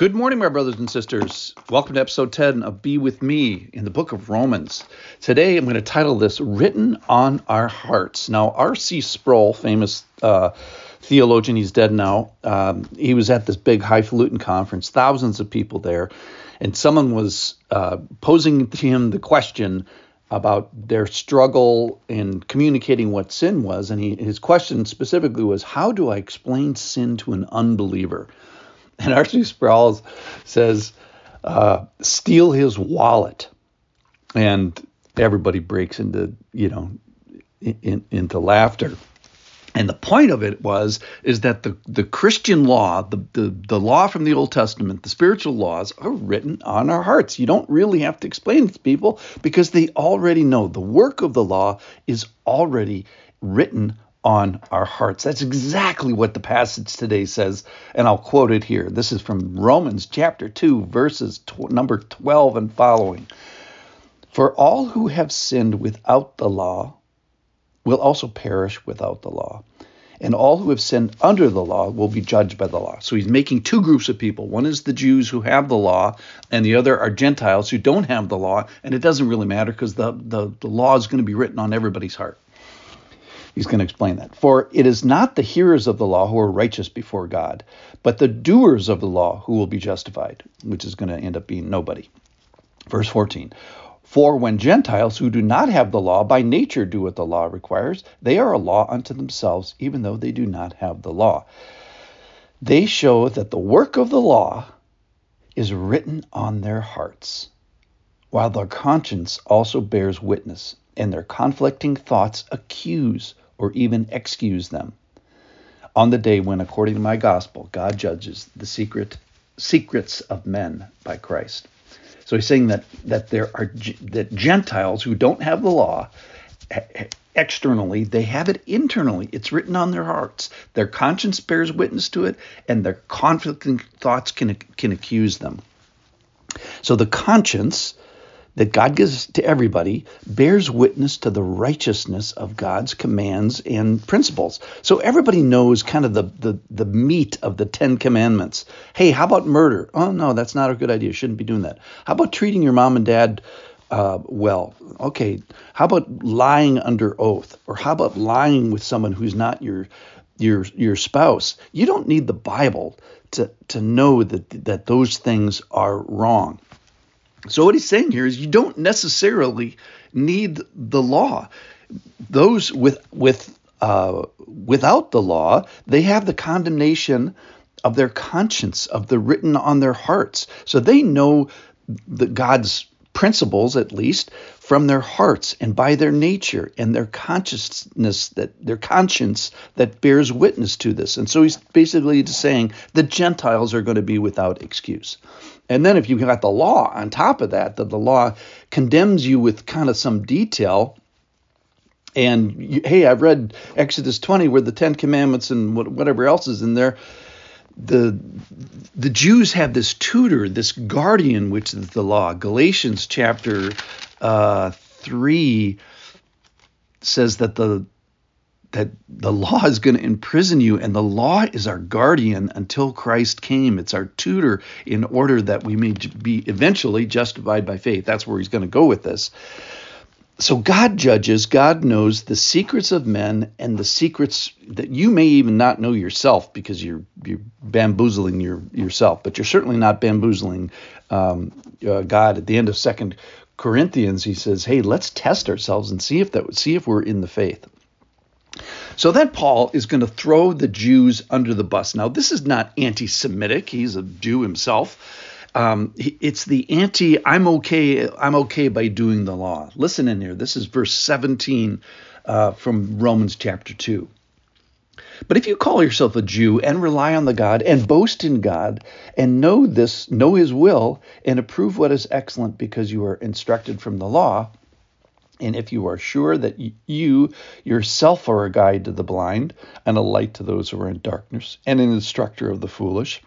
Good morning, my brothers and sisters. Welcome to episode 10 of Be With Me in the book of Romans. Today I'm going to title this Written on Our Hearts. Now, R.C. Sproul, famous uh, theologian, he's dead now, um, he was at this big highfalutin conference, thousands of people there, and someone was uh, posing to him the question about their struggle in communicating what sin was. And he, his question specifically was, How do I explain sin to an unbeliever? And R.C. Sproul says, uh, steal his wallet. And everybody breaks into, you know, in, into laughter. And the point of it was is that the, the Christian law, the, the, the law from the Old Testament, the spiritual laws are written on our hearts. You don't really have to explain it to people because they already know. The work of the law is already written on our hearts. That's exactly what the passage today says, and I'll quote it here. This is from Romans chapter 2, verses tw- number 12 and following. For all who have sinned without the law will also perish without the law. And all who have sinned under the law will be judged by the law. So he's making two groups of people. One is the Jews who have the law, and the other are Gentiles who don't have the law. And it doesn't really matter because the, the, the law is going to be written on everybody's heart. He's going to explain that. For it is not the hearers of the law who are righteous before God, but the doers of the law who will be justified, which is going to end up being nobody. Verse 14. For when Gentiles who do not have the law by nature do what the law requires, they are a law unto themselves, even though they do not have the law. They show that the work of the law is written on their hearts, while their conscience also bears witness, and their conflicting thoughts accuse or even excuse them. On the day when, according to my gospel, God judges the secret secrets of men by Christ. So he's saying that that there are that Gentiles who don't have the law eh, eh, externally, they have it internally. It's written on their hearts. Their conscience bears witness to it, and their conflicting thoughts can can accuse them. So the conscience that God gives to everybody bears witness to the righteousness of God's commands and principles. So everybody knows kind of the, the, the meat of the Ten Commandments. Hey, how about murder? Oh, no, that's not a good idea. Shouldn't be doing that. How about treating your mom and dad uh, well? Okay, how about lying under oath? Or how about lying with someone who's not your your your spouse? You don't need the Bible to to know that that those things are wrong. So what he's saying here is you don't necessarily need the law. Those with with uh, without the law, they have the condemnation of their conscience, of the written on their hearts. So they know the God's principles, at least, from their hearts and by their nature and their consciousness that their conscience that bears witness to this. And so he's basically just saying the Gentiles are going to be without excuse. And then if you got the law on top of that, that the law condemns you with kind of some detail. And you, hey, I've read Exodus 20 where the Ten Commandments and whatever else is in there. The the Jews have this tutor, this guardian, which is the law. Galatians chapter uh, three says that the that the law is going to imprison you and the law is our guardian until Christ came. It's our tutor in order that we may be eventually justified by faith. That's where he's going to go with this. So God judges, God knows the secrets of men and the secrets that you may even not know yourself because you're you're bamboozling your yourself, but you're certainly not bamboozling um, uh, God. At the end of Second Corinthians, he says, "Hey, let's test ourselves and see if that see if we're in the faith." So then Paul is going to throw the Jews under the bus. Now, this is not anti Semitic, he's a Jew himself. Um, it's the anti I'm okay I'm okay by doing the law. Listen in here. This is verse 17 uh, from Romans chapter 2. But if you call yourself a Jew and rely on the God and boast in God and know this, know his will and approve what is excellent because you are instructed from the law, and if you are sure that you yourself are a guide to the blind, and a light to those who are in darkness, and an instructor of the foolish,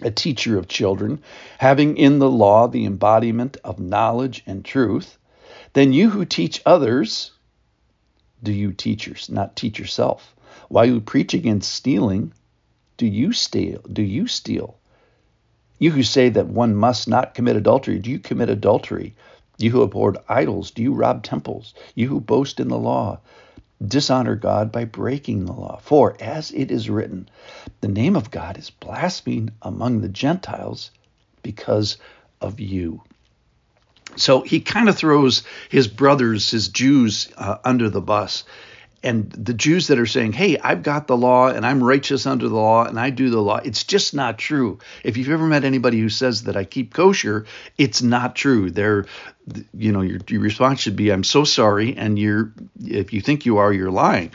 a teacher of children, having in the law the embodiment of knowledge and truth, then you who teach others, do you teachers not teach yourself? While you preach against stealing, do you steal? Do you steal? You who say that one must not commit adultery, do you commit adultery? You who abhor idols, do you rob temples? You who boast in the law, dishonor God by breaking the law. For as it is written, the name of God is blasphemed among the Gentiles because of you. So he kind of throws his brothers, his Jews, uh, under the bus and the Jews that are saying, "Hey, I've got the law and I'm righteous under the law and I do the law," it's just not true. If you've ever met anybody who says that I keep kosher, it's not true. They're, you know, your, your response should be, "I'm so sorry," and you're, if you think you are, you're lying.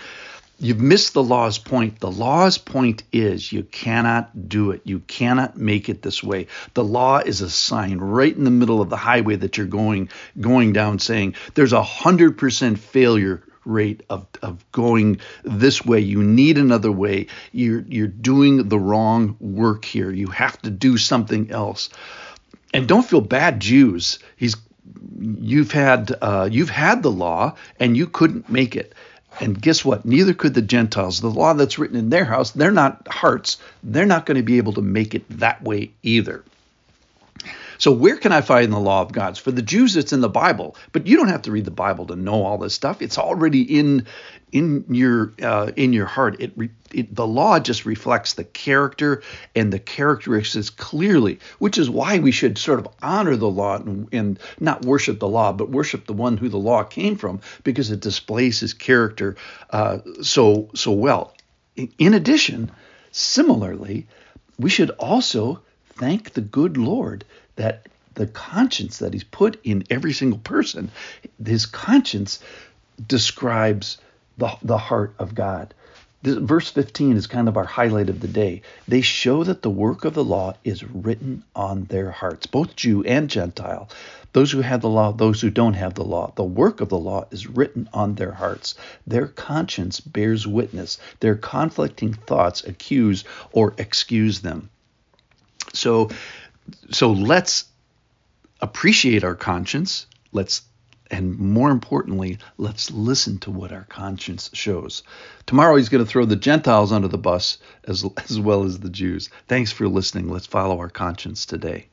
You've missed the law's point. The law's point is you cannot do it. You cannot make it this way. The law is a sign right in the middle of the highway that you're going going down saying there's a hundred percent failure rate of, of going this way. You need another way. You're you're doing the wrong work here. You have to do something else. And don't feel bad, Jews. He's you've had uh, you've had the law and you couldn't make it. And guess what? Neither could the Gentiles. The law that's written in their house, they're not hearts. They're not going to be able to make it that way either. So where can I find the law of God's? For the Jews, it's in the Bible, but you don't have to read the Bible to know all this stuff. It's already in in your uh, in your heart. It, it the law just reflects the character and the characteristics clearly, which is why we should sort of honor the law and, and not worship the law, but worship the one who the law came from, because it displays his character uh, so so well. In addition, similarly, we should also thank the good Lord that the conscience that he's put in every single person, his conscience describes the, the heart of God. This, verse 15 is kind of our highlight of the day. They show that the work of the law is written on their hearts, both Jew and Gentile. Those who have the law, those who don't have the law. The work of the law is written on their hearts. Their conscience bears witness. Their conflicting thoughts accuse or excuse them. So so let's appreciate our conscience. Let's and more importantly, let's listen to what our conscience shows. Tomorrow he's going to throw the Gentiles under the bus as, as well as the Jews. Thanks for listening. Let's follow our conscience today.